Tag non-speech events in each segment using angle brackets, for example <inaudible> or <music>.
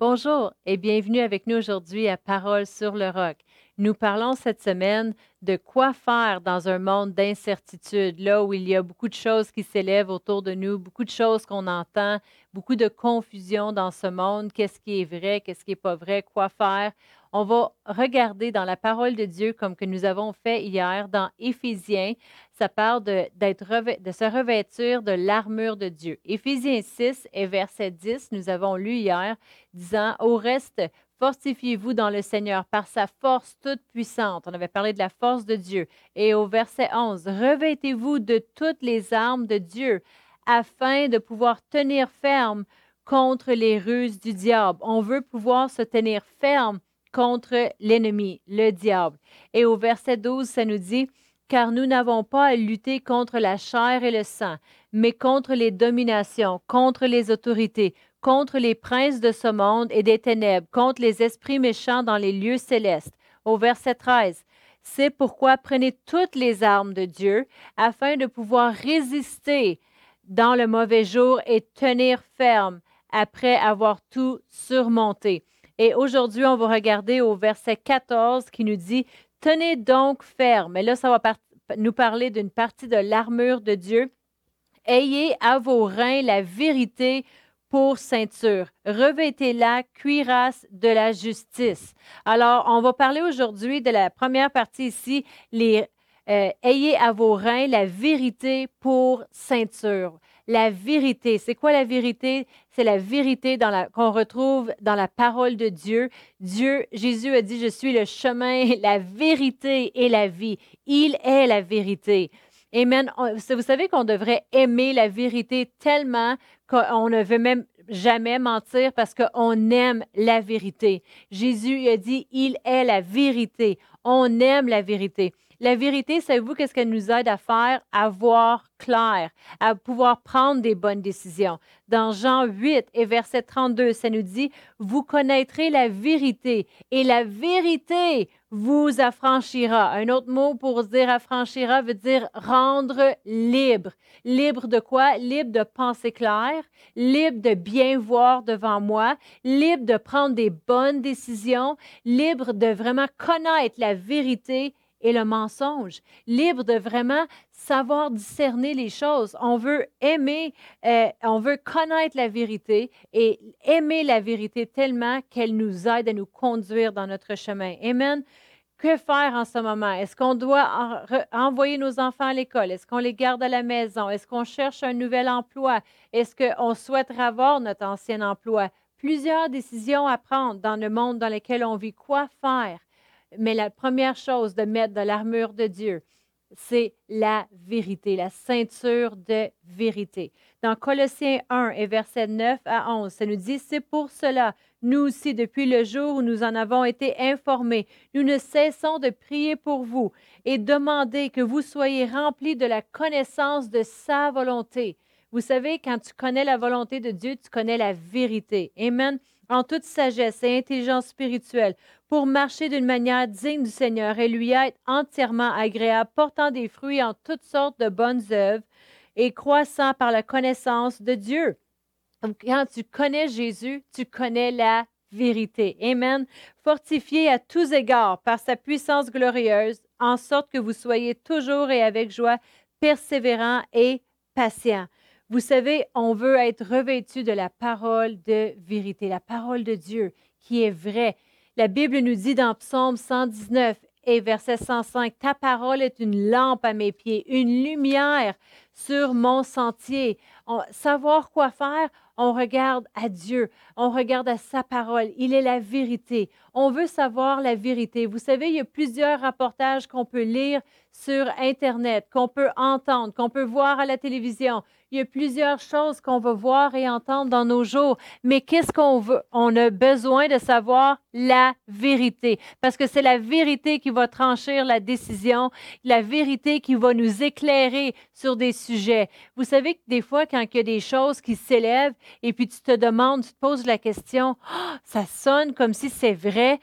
Bonjour et bienvenue avec nous aujourd'hui à Parole sur le roc. Nous parlons cette semaine de quoi faire dans un monde d'incertitude, là où il y a beaucoup de choses qui s'élèvent autour de nous, beaucoup de choses qu'on entend, beaucoup de confusion dans ce monde, qu'est-ce qui est vrai, qu'est-ce qui n'est pas vrai, quoi faire? On va regarder dans la parole de Dieu comme que nous avons fait hier dans Éphésiens. Ça parle de, de se revêtir de l'armure de Dieu. Éphésiens 6 et verset 10, nous avons lu hier, disant, au reste, Fortifiez-vous dans le Seigneur par sa force toute puissante. On avait parlé de la force de Dieu. Et au verset 11, revêtez-vous de toutes les armes de Dieu afin de pouvoir tenir ferme contre les ruses du diable. On veut pouvoir se tenir ferme contre l'ennemi, le diable. Et au verset 12, ça nous dit, car nous n'avons pas à lutter contre la chair et le sang, mais contre les dominations, contre les autorités, contre les princes de ce monde et des ténèbres, contre les esprits méchants dans les lieux célestes. Au verset 13. C'est pourquoi prenez toutes les armes de Dieu afin de pouvoir résister dans le mauvais jour et tenir ferme après avoir tout surmonté. Et aujourd'hui, on va regarder au verset 14 qui nous dit, Tenez donc ferme. Et là, ça va nous parler d'une partie de l'armure de Dieu. Ayez à vos reins la vérité pour ceinture. Revêtez-la, cuirasse de la justice. Alors, on va parler aujourd'hui de la première partie ici, euh, ayez à vos reins la vérité pour ceinture. La vérité, c'est quoi la vérité? C'est la vérité qu'on retrouve dans la parole de Dieu. Dieu, Jésus a dit, je suis le chemin, <laughs> la vérité et la vie. Il est la vérité. Amen. Vous savez qu'on devrait aimer la vérité tellement qu'on ne veut même jamais mentir parce qu'on aime la vérité. Jésus a dit, il est la vérité. On aime la vérité. La vérité, savez-vous qu'est-ce qu'elle nous aide à faire? À voir clair, à pouvoir prendre des bonnes décisions. Dans Jean 8 et verset 32, ça nous dit, vous connaîtrez la vérité et la vérité vous affranchira. Un autre mot pour dire affranchira veut dire rendre libre. Libre de quoi? Libre de penser clair, libre de bien voir devant moi, libre de prendre des bonnes décisions, libre de vraiment connaître la vérité et le mensonge, libre de vraiment savoir discerner les choses. On veut aimer, euh, on veut connaître la vérité et aimer la vérité tellement qu'elle nous aide à nous conduire dans notre chemin. Amen. Que faire en ce moment? Est-ce qu'on doit envoyer nos enfants à l'école? Est-ce qu'on les garde à la maison? Est-ce qu'on cherche un nouvel emploi? Est-ce qu'on souhaite avoir notre ancien emploi? Plusieurs décisions à prendre dans le monde dans lequel on vit. Quoi faire? Mais la première chose de mettre de l'armure de Dieu, c'est la vérité, la ceinture de vérité. Dans Colossiens 1 et versets 9 à 11, ça nous dit, c'est pour cela, nous aussi, depuis le jour où nous en avons été informés, nous ne cessons de prier pour vous et demander que vous soyez remplis de la connaissance de sa volonté. Vous savez, quand tu connais la volonté de Dieu, tu connais la vérité. Amen en toute sagesse et intelligence spirituelle, pour marcher d'une manière digne du Seigneur et lui être entièrement agréable, portant des fruits en toutes sortes de bonnes œuvres et croissant par la connaissance de Dieu. Quand tu connais Jésus, tu connais la vérité. Amen. Fortifié à tous égards par sa puissance glorieuse, en sorte que vous soyez toujours et avec joie persévérants et patients. Vous savez, on veut être revêtu de la parole de vérité, la parole de Dieu qui est vraie. La Bible nous dit dans Psaume 119 et verset 105, Ta parole est une lampe à mes pieds, une lumière sur mon sentier. savoir quoi faire, on regarde à Dieu, on regarde à sa parole. Il est la vérité. On veut savoir la vérité. Vous savez, il y a plusieurs rapportages qu'on peut lire sur Internet, qu'on peut entendre, qu'on peut voir à la télévision. Il y a plusieurs choses qu'on va voir et entendre dans nos jours. Mais qu'est-ce qu'on veut? On a besoin de savoir la vérité. Parce que c'est la vérité qui va trancher la décision, la vérité qui va nous éclairer sur des sujets. Vous savez que des fois, quand il y a des choses qui s'élèvent et puis tu te demandes, tu te poses la question, ah, ça sonne comme si c'est vrai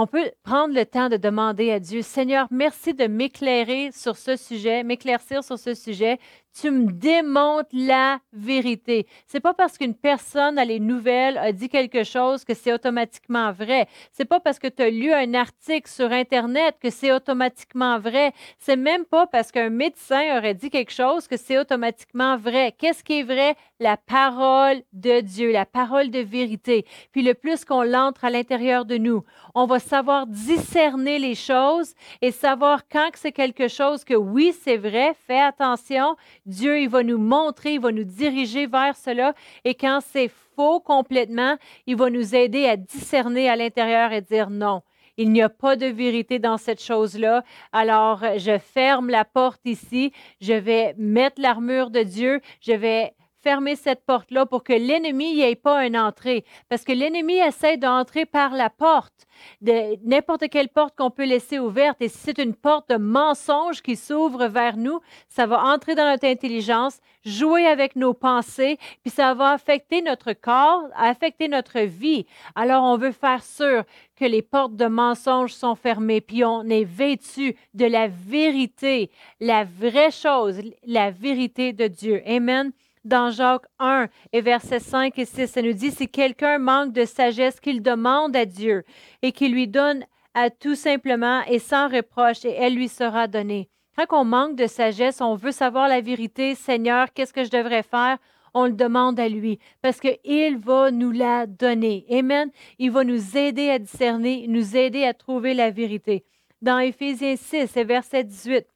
on peut prendre le temps de demander à Dieu, Seigneur, merci de m'éclairer sur ce sujet, m'éclaircir sur ce sujet. Tu me démontres la vérité. C'est pas parce qu'une personne a les nouvelles, a dit quelque chose que c'est automatiquement vrai. C'est pas parce que tu as lu un article sur Internet que c'est automatiquement vrai. C'est même pas parce qu'un médecin aurait dit quelque chose que c'est automatiquement vrai. Qu'est-ce qui est vrai? La parole de Dieu, la parole de vérité. Puis le plus qu'on l'entre à l'intérieur de nous, on va savoir discerner les choses et savoir quand c'est quelque chose que oui, c'est vrai, fais attention. Dieu, il va nous montrer, il va nous diriger vers cela. Et quand c'est faux complètement, il va nous aider à discerner à l'intérieur et dire non. Il n'y a pas de vérité dans cette chose-là. Alors, je ferme la porte ici. Je vais mettre l'armure de Dieu. Je vais fermer cette porte-là pour que l'ennemi n'y ait pas une entrée. Parce que l'ennemi essaie d'entrer par la porte, de n'importe quelle porte qu'on peut laisser ouverte. Et si c'est une porte de mensonge qui s'ouvre vers nous, ça va entrer dans notre intelligence, jouer avec nos pensées, puis ça va affecter notre corps, affecter notre vie. Alors, on veut faire sûr que les portes de mensonge sont fermées, puis on est vêtu de la vérité, la vraie chose, la vérité de Dieu. Amen dans Jacques 1 et versets 5 et 6. Ça nous dit, si quelqu'un manque de sagesse, qu'il demande à Dieu et qu'il lui donne à tout simplement et sans reproche, et elle lui sera donnée. Quand on manque de sagesse, on veut savoir la vérité, Seigneur, qu'est-ce que je devrais faire? On le demande à lui parce qu'il va nous la donner. Amen. Il va nous aider à discerner, nous aider à trouver la vérité. Dans Éphésiens 6 et verset 18,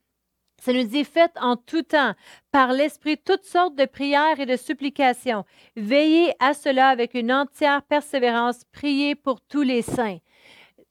ça nous dit, faites en tout temps, par l'Esprit, toutes sortes de prières et de supplications. Veillez à cela avec une entière persévérance. Priez pour tous les saints.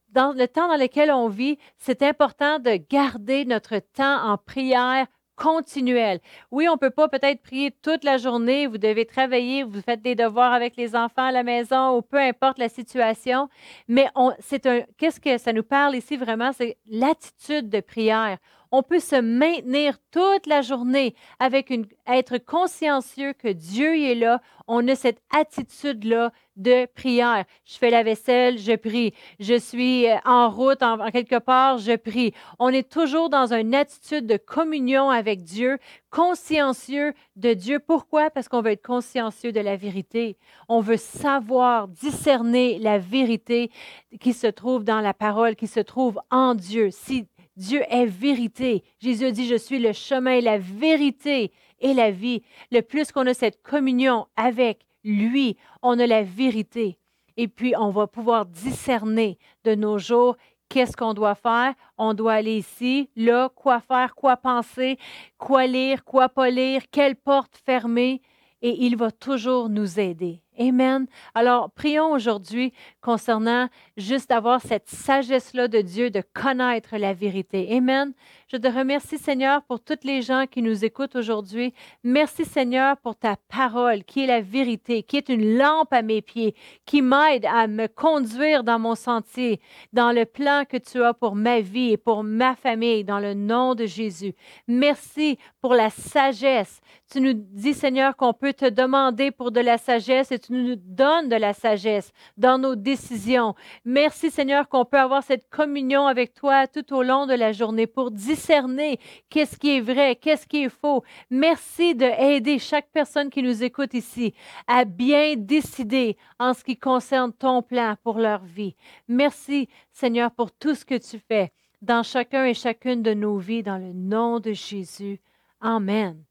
Dans le temps dans lequel on vit, c'est important de garder notre temps en prière continuelle. Oui, on ne peut pas peut-être prier toute la journée, vous devez travailler, vous faites des devoirs avec les enfants à la maison ou peu importe la situation, mais c'est un qu'est-ce que ça nous parle ici vraiment, c'est l'attitude de prière on peut se maintenir toute la journée avec une, être consciencieux que Dieu est là. On a cette attitude-là de prière. Je fais la vaisselle, je prie. Je suis euh, en route, en, quelque part, je prie. On est toujours dans une attitude de communion avec Dieu, consciencieux de Dieu. Pourquoi? Parce qu'on veut être consciencieux de la vérité. On veut savoir, discerner la vérité qui se trouve dans la parole, qui se trouve en Dieu. Si Dieu est vérité. Jésus dit, je suis le chemin, la vérité et la vie. Le plus qu'on a cette communion avec lui, on a la vérité. Et puis, on va pouvoir discerner de nos jours qu'est-ce qu'on doit faire. On doit aller ici, là, quoi faire, quoi penser, quoi lire, quoi pas lire, quelle porte fermer. Et il va toujours nous aider. Amen. Alors, prions aujourd'hui concernant juste avoir cette sagesse-là de Dieu, de connaître la vérité. Amen. Je te remercie, Seigneur, pour toutes les gens qui nous écoutent aujourd'hui. Merci, Seigneur, pour ta parole, qui est la vérité, qui est une lampe à mes pieds, qui m'aide à me conduire dans mon sentier, dans le plan que tu as pour ma vie et pour ma famille, dans le nom de Jésus. Merci pour la sagesse. Tu nous dis, Seigneur, qu'on peut te demander pour de la sagesse et nous donnes de la sagesse dans nos décisions. Merci, Seigneur, qu'on peut avoir cette communion avec toi tout au long de la journée pour discerner qu'est-ce qui est vrai, qu'est-ce qui est faux. Merci de aider chaque personne qui nous écoute ici à bien décider en ce qui concerne ton plan pour leur vie. Merci, Seigneur, pour tout ce que tu fais dans chacun et chacune de nos vies, dans le nom de Jésus. Amen.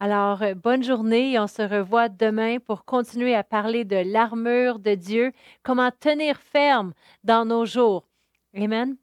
Alors, euh, bonne journée et on se revoit demain pour continuer à parler de l'armure de Dieu, comment tenir ferme dans nos jours. Amen.